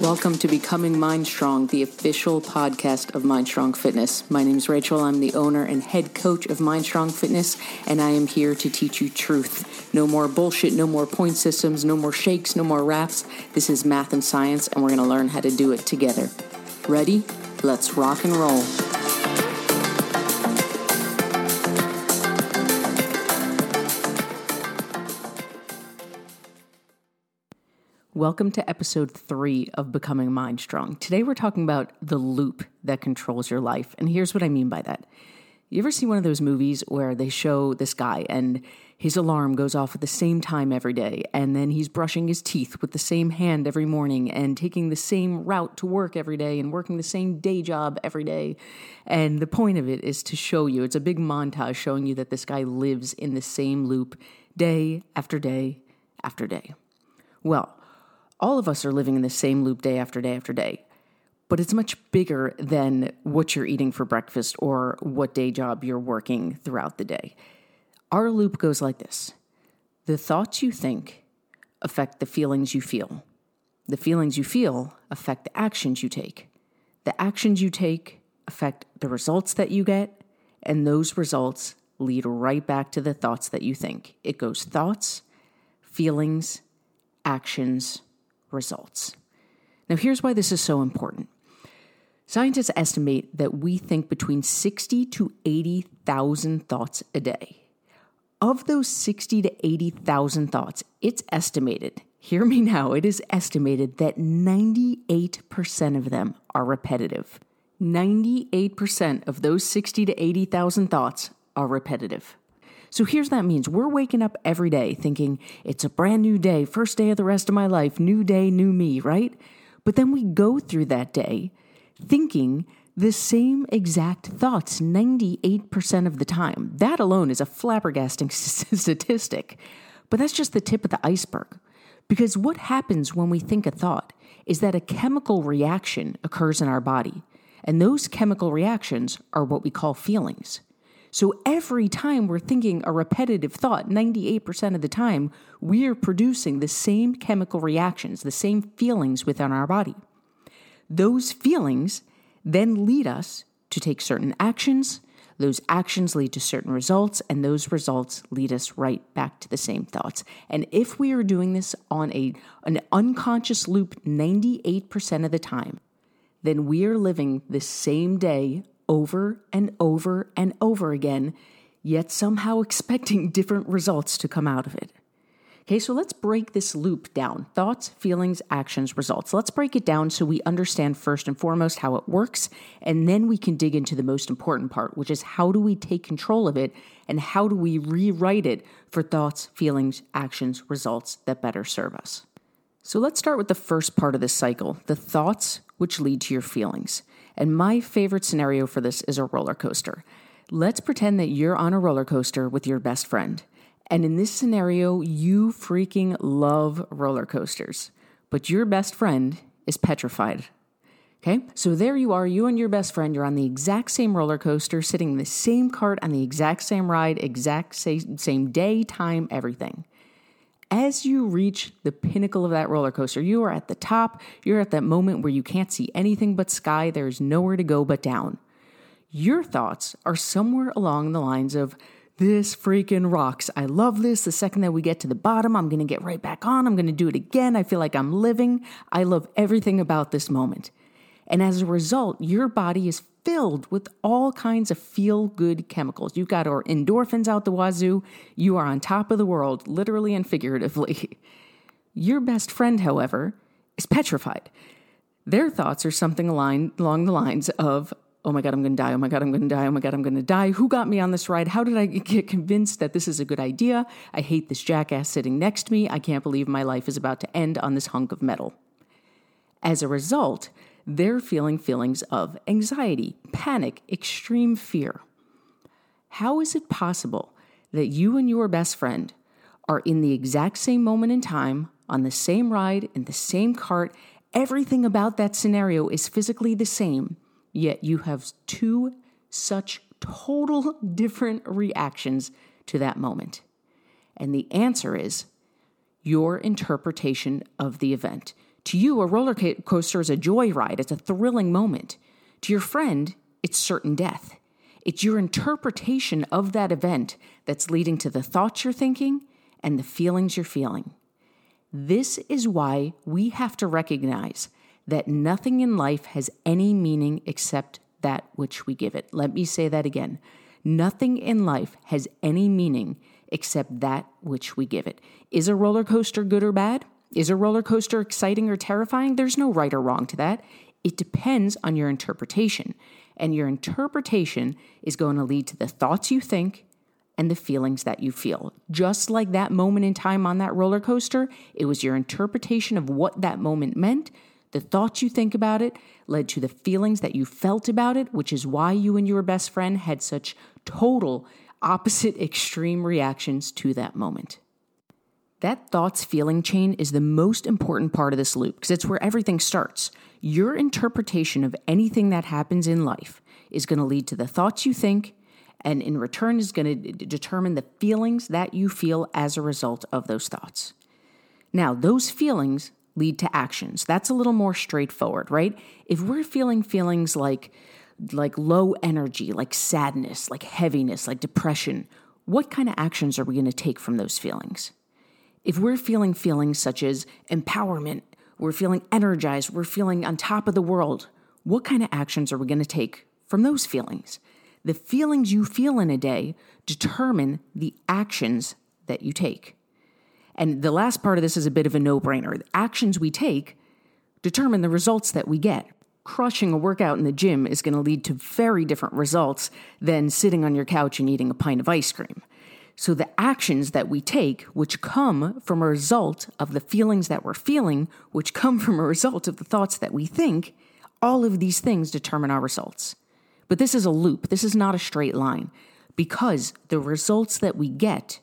Welcome to Becoming Mind Strong, the official podcast of Mind Strong Fitness. My name is Rachel. I'm the owner and head coach of Mind Strong Fitness, and I am here to teach you truth. No more bullshit, no more point systems, no more shakes, no more wraps. This is math and science, and we're going to learn how to do it together. Ready? Let's rock and roll. Welcome to episode three of Becoming Mind Strong. Today we're talking about the loop that controls your life. And here's what I mean by that. You ever see one of those movies where they show this guy and his alarm goes off at the same time every day, and then he's brushing his teeth with the same hand every morning and taking the same route to work every day and working the same day job every day? And the point of it is to show you, it's a big montage showing you that this guy lives in the same loop day after day after day. Well, all of us are living in the same loop day after day after day. But it's much bigger than what you're eating for breakfast or what day job you're working throughout the day. Our loop goes like this The thoughts you think affect the feelings you feel. The feelings you feel affect the actions you take. The actions you take affect the results that you get, and those results lead right back to the thoughts that you think. It goes thoughts, feelings, actions, results. Now, here's why this is so important. Scientists estimate that we think between 60 to 80,000 thoughts a day. Of those 60 to 80,000 thoughts, it's estimated, hear me now, it is estimated that 98% of them are repetitive. 98% of those 60 to 80,000 thoughts are repetitive. So here's that means we're waking up every day thinking it's a brand new day, first day of the rest of my life, new day, new me, right? But then we go through that day thinking the same exact thoughts 98% of the time. That alone is a flabbergasting statistic. But that's just the tip of the iceberg. Because what happens when we think a thought is that a chemical reaction occurs in our body. And those chemical reactions are what we call feelings. So every time we're thinking a repetitive thought, 98% of the time, we're producing the same chemical reactions, the same feelings within our body. Those feelings then lead us to take certain actions. Those actions lead to certain results, and those results lead us right back to the same thoughts. And if we are doing this on a, an unconscious loop 98% of the time, then we are living the same day over and over and over again, yet somehow expecting different results to come out of it. Okay, so let's break this loop down thoughts, feelings, actions, results. Let's break it down so we understand first and foremost how it works, and then we can dig into the most important part, which is how do we take control of it and how do we rewrite it for thoughts, feelings, actions, results that better serve us. So let's start with the first part of this cycle the thoughts which lead to your feelings. And my favorite scenario for this is a roller coaster. Let's pretend that you're on a roller coaster with your best friend. And in this scenario, you freaking love roller coasters, but your best friend is petrified. Okay, so there you are, you and your best friend, you're on the exact same roller coaster, sitting in the same cart on the exact same ride, exact same, same day, time, everything as you reach the pinnacle of that roller coaster, you are at the top, you're at that moment where you can't see anything but sky, there's nowhere to go but down. Your thoughts are somewhere along the lines of, this freaking rocks. I love this. The second that we get to the bottom, I'm going to get right back on. I'm going to do it again. I feel like I'm living. I love everything about this moment. And as a result, your body is filled with all kinds of feel good chemicals. You've got our endorphins out the wazoo. You are on top of the world, literally and figuratively. Your best friend, however, is petrified. Their thoughts are something along the lines of, oh my God, I'm going to die. Oh my God, I'm going to die. Oh my God, I'm going to die. Who got me on this ride? How did I get convinced that this is a good idea? I hate this jackass sitting next to me. I can't believe my life is about to end on this hunk of metal. As a result, they're feeling feelings of anxiety, panic, extreme fear. How is it possible that you and your best friend are in the exact same moment in time, on the same ride, in the same cart? Everything about that scenario is physically the same, yet you have two such total different reactions to that moment. And the answer is your interpretation of the event To you, a roller coaster is a joyride, it's a thrilling moment. To your friend, it's certain death. It's your interpretation of that event that's leading to the thoughts you're thinking and the feelings you're feeling. This is why we have to recognize that nothing in life has any meaning except that which we give it. Let me say that again. Nothing in life has any meaning except that which we give it. Is a roller coaster good or bad? Is a roller coaster exciting or terrifying? There's no right or wrong to that. It depends on your interpretation. And your interpretation is going to lead to the thoughts you think and the feelings that you feel. Just like that moment in time on that roller coaster, it was your interpretation of what that moment meant. The thoughts you think about it led to the feelings that you felt about it, which is why you and your best friend had such total opposite extreme reactions to that moment. That thoughts feeling chain is the most important part of this loop because it's where everything starts. Your interpretation of anything that happens in life is going to lead to the thoughts you think, and in return is going to determine the feelings that you feel as a result of those thoughts. Now, those feelings lead to actions. That's a little more straightforward, right? If we're feeling feelings like like low energy, like sadness, like heaviness, like depression, what kind of actions are we going to take from those feelings? If we're feeling feelings such as empowerment, we're feeling energized, we're feeling on top of the world, what kind of actions are we going to take from those feelings? The feelings you feel in a day determine the actions that you take. And the last part of this is a bit of a no brainer. The actions we take determine the results that we get. Crushing a workout in the gym is going to lead to very different results than sitting on your couch and eating a pint of ice cream. So, the actions that we take, which come from a result of the feelings that we're feeling, which come from a result of the thoughts that we think, all of these things determine our results. But this is a loop, this is not a straight line, because the results that we get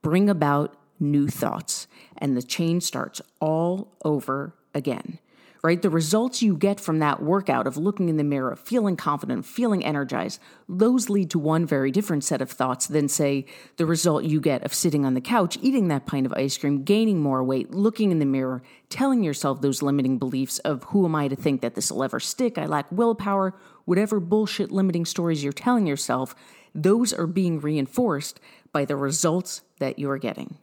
bring about new thoughts, and the chain starts all over again right? The results you get from that workout of looking in the mirror, feeling confident, feeling energized, those lead to one very different set of thoughts than, say, the result you get of sitting on the couch, eating that pint of ice cream, gaining more weight, looking in the mirror, telling yourself those limiting beliefs of who am I to think that this will ever stick? I lack willpower, whatever bullshit limiting stories you're telling yourself, those are being reinforced by the results that you're getting.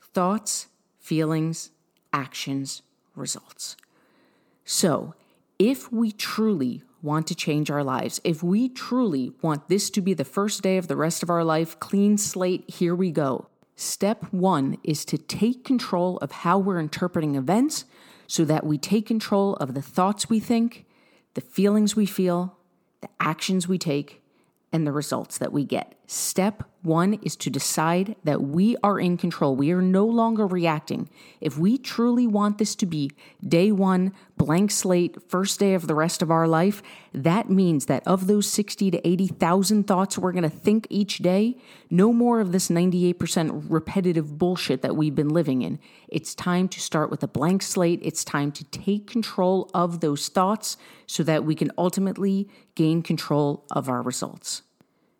Thoughts, feelings, actions, results. So, if we truly want to change our lives, if we truly want this to be the first day of the rest of our life, clean slate, here we go. Step one is to take control of how we're interpreting events so that we take control of the thoughts we think, the feelings we feel, the actions we take, and the results that we get. Step one is to decide that we are in control. We are no longer reacting. If we truly want this to be day one, blank slate, first day of the rest of our life, that means that of those 60 to 80,000 thoughts we're going to think each day, no more of this 98% repetitive bullshit that we've been living in. It's time to start with a blank slate. It's time to take control of those thoughts so that we can ultimately gain control of our results.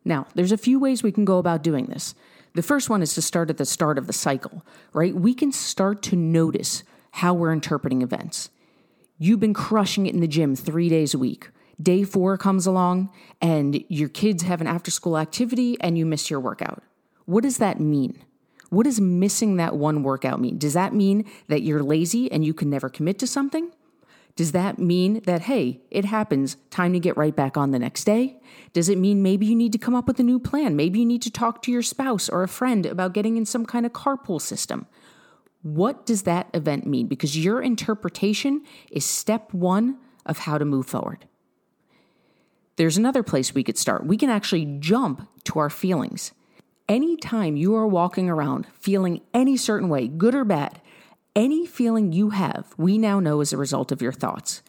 Now, there's a few ways we can go about doing this. The first one is to start at the start of the cycle, right? We can start to notice how we're interpreting events. You've been crushing it in the gym three days a week. Day four comes along and your kids have an after school activity and you miss your workout. What does that mean? What does missing that one workout mean? Does that mean that you're lazy and you can never commit to something? Does that mean that, hey, it happens, time to get right back on the next day? Does it mean maybe you need to come up with a new plan? Maybe you need to talk to your spouse or a friend about getting in some kind of carpool system. What does that event mean? Because your interpretation is step one of how to move forward. There's another place we could start. We can actually jump to our feelings. Anytime you are walking around feeling any certain way, good or bad, any feeling you have, we now know is a result of your thoughts.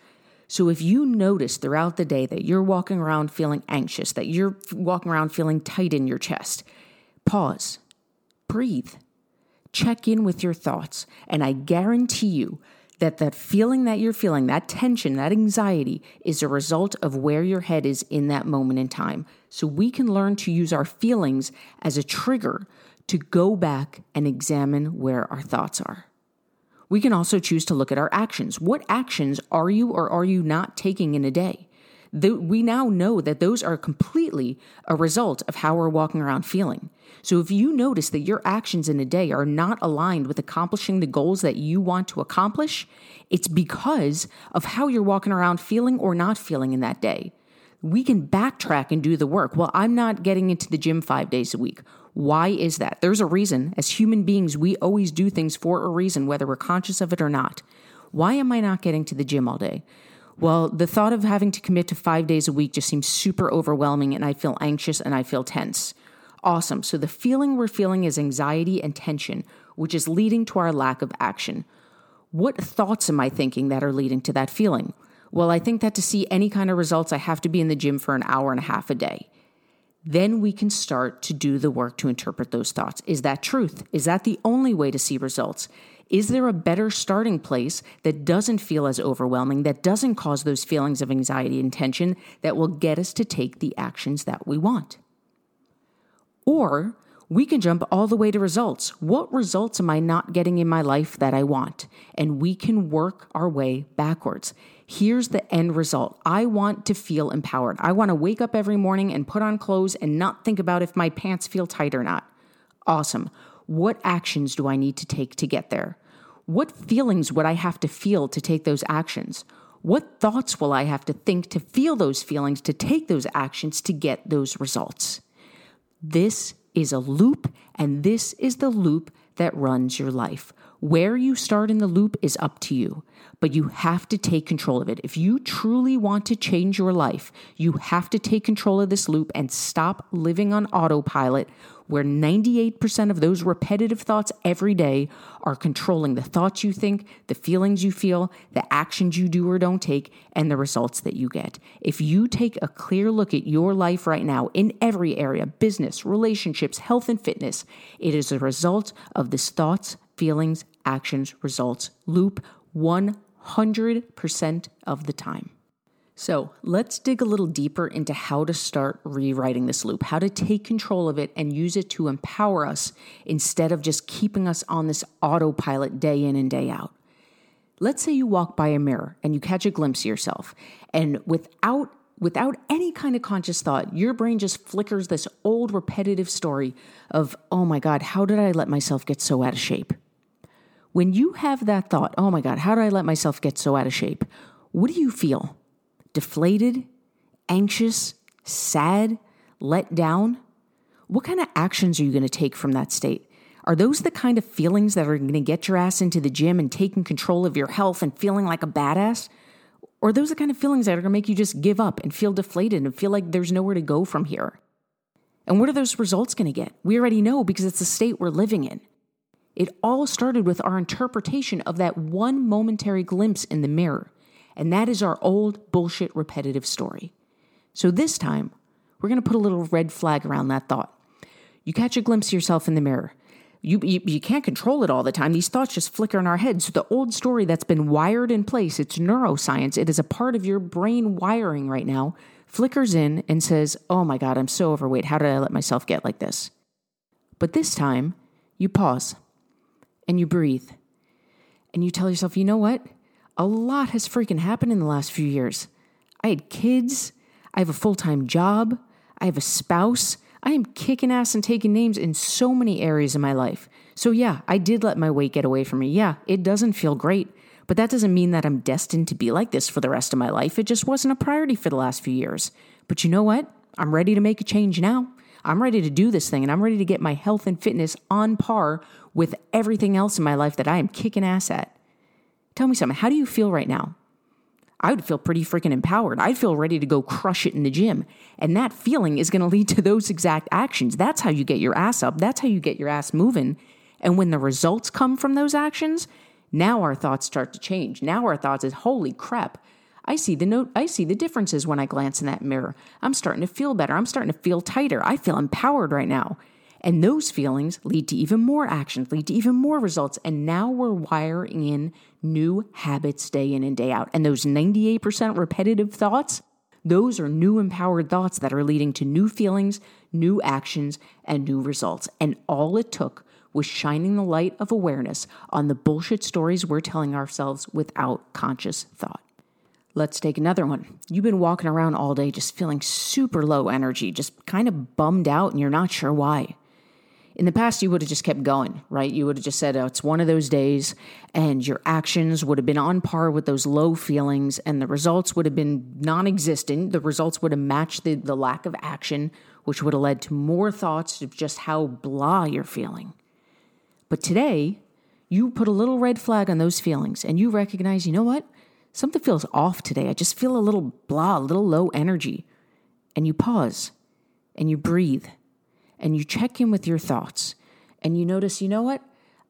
So if you notice throughout the day that you're walking around feeling anxious, that you're walking around feeling tight in your chest, pause, breathe, check in with your thoughts, and I guarantee you that that feeling that you're feeling, that tension, that anxiety is a result of where your head is in that moment in time. So we can learn to use our feelings as a trigger to go back and examine where our thoughts are. We can also choose to look at our actions. What actions are you or are you not taking in a day? The, we now know that those are completely a result of how we're walking around feeling. So if you notice that your actions in a day are not aligned with accomplishing the goals that you want to accomplish, it's because of how you're walking around feeling or not feeling in that day. We can backtrack and do the work. Well, I'm not getting into the gym five days a week. Why is that? There's a reason. As human beings, we always do things for a reason, whether we're conscious of it or not. Why am I not getting to the gym all day? Well, the thought of having to commit to five days a week just seems super overwhelming, and I feel anxious and I feel tense. Awesome. So the feeling we're feeling is anxiety and tension, which is leading to our lack of action. What thoughts am I thinking that are leading to that feeling? Well, I think that to see any kind of results, I have to be in the gym for an hour and a half a day then we can start to do the work to interpret those thoughts. Is that truth? Is that the only way to see results? Is there a better starting place that doesn't feel as overwhelming, that doesn't cause those feelings of anxiety and tension, that will get us to take the actions that we want? Or we can jump all the way to results. What results am I not getting in my life that I want? And we can work our way backwards. Here's the end result. I want to feel empowered. I want to wake up every morning and put on clothes and not think about if my pants feel tight or not. Awesome. What actions do I need to take to get there? What feelings would I have to feel to take those actions? What thoughts will I have to think to feel those feelings to take those actions to get those results? This is a loop, and this is the loop that runs your life. Where you start in the loop is up to you, but you have to take control of it. If you truly want to change your life, you have to take control of this loop and stop living on autopilot where 98% of those repetitive thoughts every day are controlling the thoughts you think, the feelings you feel, the actions you do or don't take, and the results that you get. If you take a clear look at your life right now in every area business, relationships, health, and fitness it is a result of this thoughts, feelings, actions, results loop 100% of the time. So let's dig a little deeper into how to start rewriting this loop, how to take control of it and use it to empower us instead of just keeping us on this autopilot day in and day out. Let's say you walk by a mirror and you catch a glimpse of yourself, and without without any kind of conscious thought, your brain just flickers this old repetitive story of, oh my God, how did I let myself get so out of shape? When you have that thought, oh my God, how did I let myself get so out of shape? What do you feel? deflated, anxious, sad, let down? What kind of actions are you going to take from that state? Are those the kind of feelings that are going to get your ass into the gym and taking control of your health and feeling like a badass? Or are those the kind of feelings that are going to make you just give up and feel deflated and feel like there's nowhere to go from here? And what are those results going to get? We already know because it's the state we're living in. It all started with our interpretation of that one momentary glimpse in the mirror. And that is our old bullshit repetitive story. So this time, we're going to put a little red flag around that thought. You catch a glimpse of yourself in the mirror. You, you, you, can't control it all the time. These thoughts just flicker in our heads. So the old story that's been wired in place, it's neuroscience, it is a part of your brain wiring right now, flickers in and says, Oh my God, I'm so overweight. How did I let myself get like this? But this time, you pause and you breathe and you tell yourself, You know what? a lot has freaking happened in the last few years. I had kids. I have a full time job. I have a spouse. I am kicking ass and taking names in so many areas of my life. So, yeah, I did let my weight get away from me. Yeah, it doesn't feel great. But that doesn't mean that I'm destined to be like this for the rest of my life. It just wasn't a priority for the last few years. But you know what? I'm ready to make a change now. I'm ready to do this thing and I'm ready to get my health and fitness on par with everything else in my life that I am kicking ass at. Tell me something. How do you feel right now? I would feel pretty freaking empowered. I'd feel ready to go crush it in the gym. And that feeling is going to lead to those exact actions. That's how you get your ass up. That's how you get your ass moving. And when the results come from those actions, now our thoughts start to change. Now our thoughts is, holy crap. I see the note I see the differences when I glance in that mirror. I'm starting to feel better. I'm starting to feel tighter. I feel empowered right now. And those feelings lead to even more actions, lead to even more results. And now we're wiring in new habits day in and day out. And those 98% repetitive thoughts, those are new empowered thoughts that are leading to new feelings, new actions, and new results. And all it took was shining the light of awareness on the bullshit stories we're telling ourselves without conscious thought. Let's take another one. You've been walking around all day just feeling super low energy, just kind of bummed out, and you're not sure why. In the past, you would have just kept going, right? You would have just said, oh, it's one of those days, and your actions would have been on par with those low feelings, and the results would have been non existent. The results would have matched the, the lack of action, which would have led to more thoughts of just how blah you're feeling. But today, you put a little red flag on those feelings, and you recognize, you know what? Something feels off today. I just feel a little blah, a little low energy. And you pause and you breathe and you check in with your thoughts and you notice, you know what?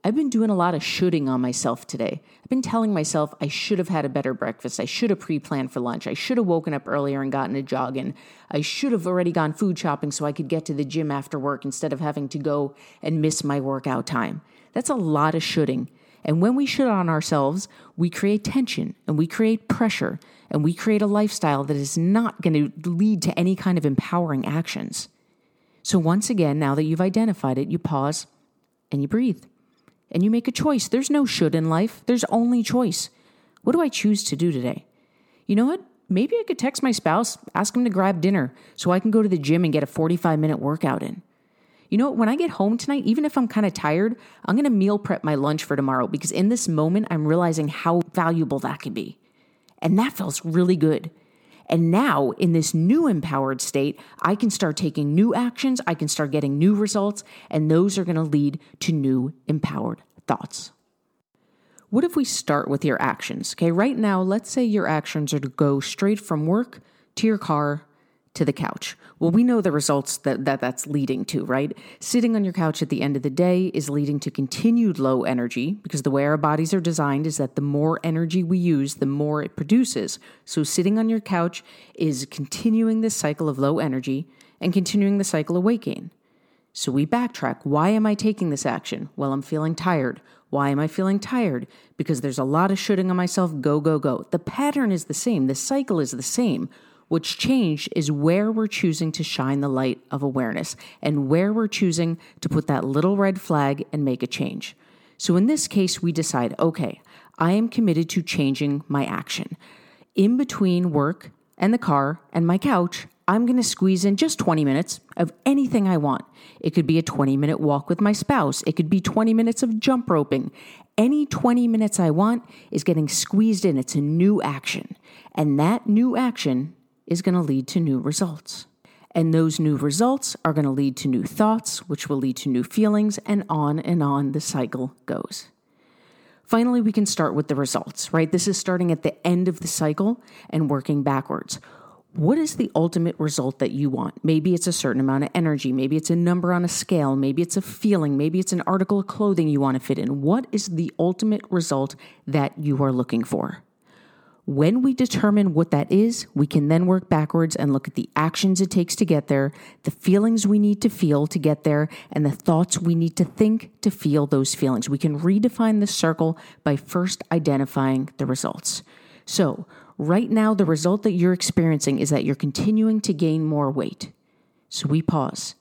I've been doing a lot of shooting on myself today. I've been telling myself I should have had a better breakfast. I should have pre planned for lunch. I should have woken up earlier and gotten a jog in. I should have already gone food shopping so I could get to the gym after work instead of having to go and miss my workout time. That's a lot of shooting. And when we shoot on ourselves, we create tension and we create pressure and we create a lifestyle that is not going to lead to any kind of empowering actions. So, once again, now that you've identified it, you pause and you breathe and you make a choice. There's no should in life, there's only choice. What do I choose to do today? You know what? Maybe I could text my spouse, ask him to grab dinner so I can go to the gym and get a 45 minute workout in. You know, when I get home tonight, even if I'm kind of tired, I'm going to meal prep my lunch for tomorrow because in this moment, I'm realizing how valuable that can be. And that feels really good. And now, in this new empowered state, I can start taking new actions, I can start getting new results, and those are going to lead to new empowered thoughts. What if we start with your actions? Okay, right now, let's say your actions are to go straight from work to your car to the couch. Well, we know the results that, that that's leading to, right? Sitting on your couch at the end of the day is leading to continued low energy because the way our bodies are designed is that the more energy we use, the more it produces. So, sitting on your couch is continuing this cycle of low energy and continuing the cycle of weight gain. So, we backtrack. Why am I taking this action? Well, I'm feeling tired. Why am I feeling tired? Because there's a lot of shooting on myself. Go, go, go. The pattern is the same, the cycle is the same. What's changed is where we're choosing to shine the light of awareness and where we're choosing to put that little red flag and make a change. So in this case, we decide okay, I am committed to changing my action. In between work and the car and my couch, I'm going to squeeze in just 20 minutes of anything I want. It could be a 20 minute walk with my spouse. It could be 20 minutes of jump roping. Any 20 minutes I want is getting squeezed in. It's a new action. And that new action is going to lead to new results. And those new results are going to lead to new thoughts, which will lead to new feelings, and on and on the cycle goes. Finally, we can start with the results, right? This is starting at the end of the cycle and working backwards. What is the ultimate result that you want? Maybe it's a certain amount of energy. Maybe it's a number on a scale. Maybe it's a feeling. Maybe it's an article of clothing you want to fit in. What is the ultimate result that you are looking for? When we determine what that is, we can then work backwards and look at the actions it takes to get there, the feelings we need to feel to get there, and the thoughts we need to think to feel those feelings. We can redefine the circle by first identifying the results. So, right now, the result that you're experiencing is that you're continuing to gain more weight. So, we pause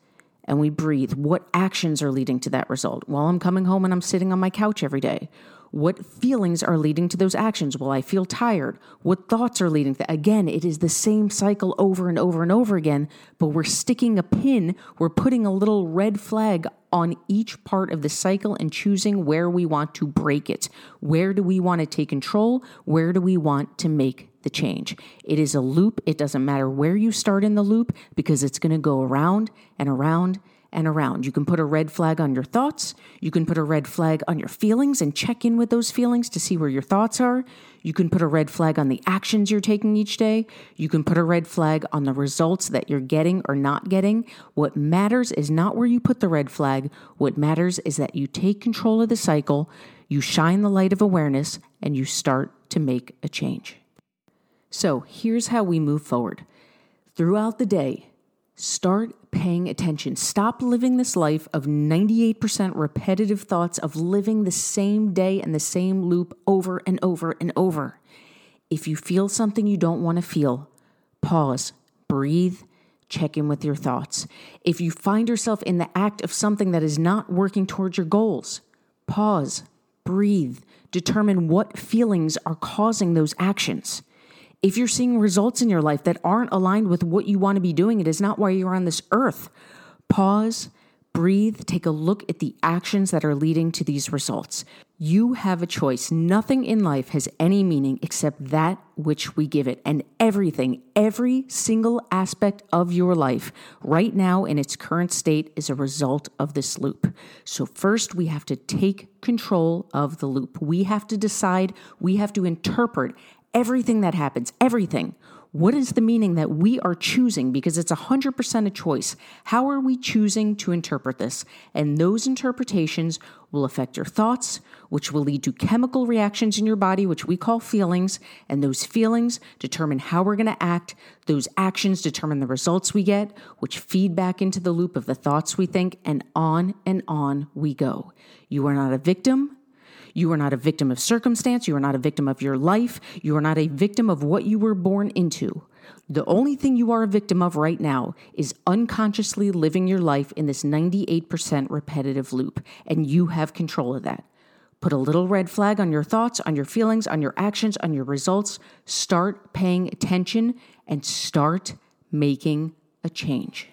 and we breathe. What actions are leading to that result? Well, I'm coming home and I'm sitting on my couch every day. What feelings are leading to those actions? Well, I feel tired. What thoughts are leading to that? Again, it is the same cycle over and over and over again, but we're sticking a pin, we're putting a little red flag on each part of the cycle and choosing where we want to break it. Where do we want to take control? Where do we want to make the change? It is a loop. It doesn't matter where you start in the loop because it's going to go around and around and around. You can put a red flag on your thoughts. You can put a red flag on your feelings and check in with those feelings to see where your thoughts are. You can put a red flag on the actions you're taking each day. You can put a red flag on the results that you're getting or not getting. What matters is not where you put the red flag. What matters is that you take control of the cycle, you shine the light of awareness, and you start to make a change. So here's how we move forward. Throughout the day, Start paying attention. Stop living this life of 98% repetitive thoughts of living the same day and the same loop over and over and over. If you feel something you don't want to feel, pause, breathe, check in with your thoughts. If you find yourself in the act of something that is not working towards your goals, pause, breathe, determine what feelings are causing those actions. If you're seeing results in your life that aren't aligned with what you want to be doing, it is not why you're on this earth. Pause, breathe, take a look at the actions that are leading to these results. You have a choice. Nothing in life has any meaning except that which we give it. And everything, every single aspect of your life right now in its current state is a result of this loop. So, first, we have to take control of the loop. We have to decide, we have to interpret everything that happens, everything. What is the meaning that we are choosing? Because it's 100% a choice. How are we choosing to interpret this? And those interpretations will affect your thoughts, which will lead to chemical reactions in your body, which we call feelings. And those feelings determine how we're going to act. Those actions determine the results we get, which feed back into the loop of the thoughts we think, and on and on we go. You are not a victim. You are not a victim of circumstance. You are not a victim of your life. You are not a victim of what you were born into. The only thing you are a victim of right now is unconsciously living your life in this 98% repetitive loop, and you have control of that. Put a little red flag on your thoughts, on your feelings, on your actions, on your results. Start paying attention and start making a change.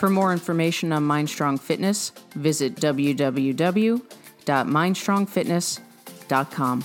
For more information on Mindstrong Fitness, visit www.mindstrongfitness.com.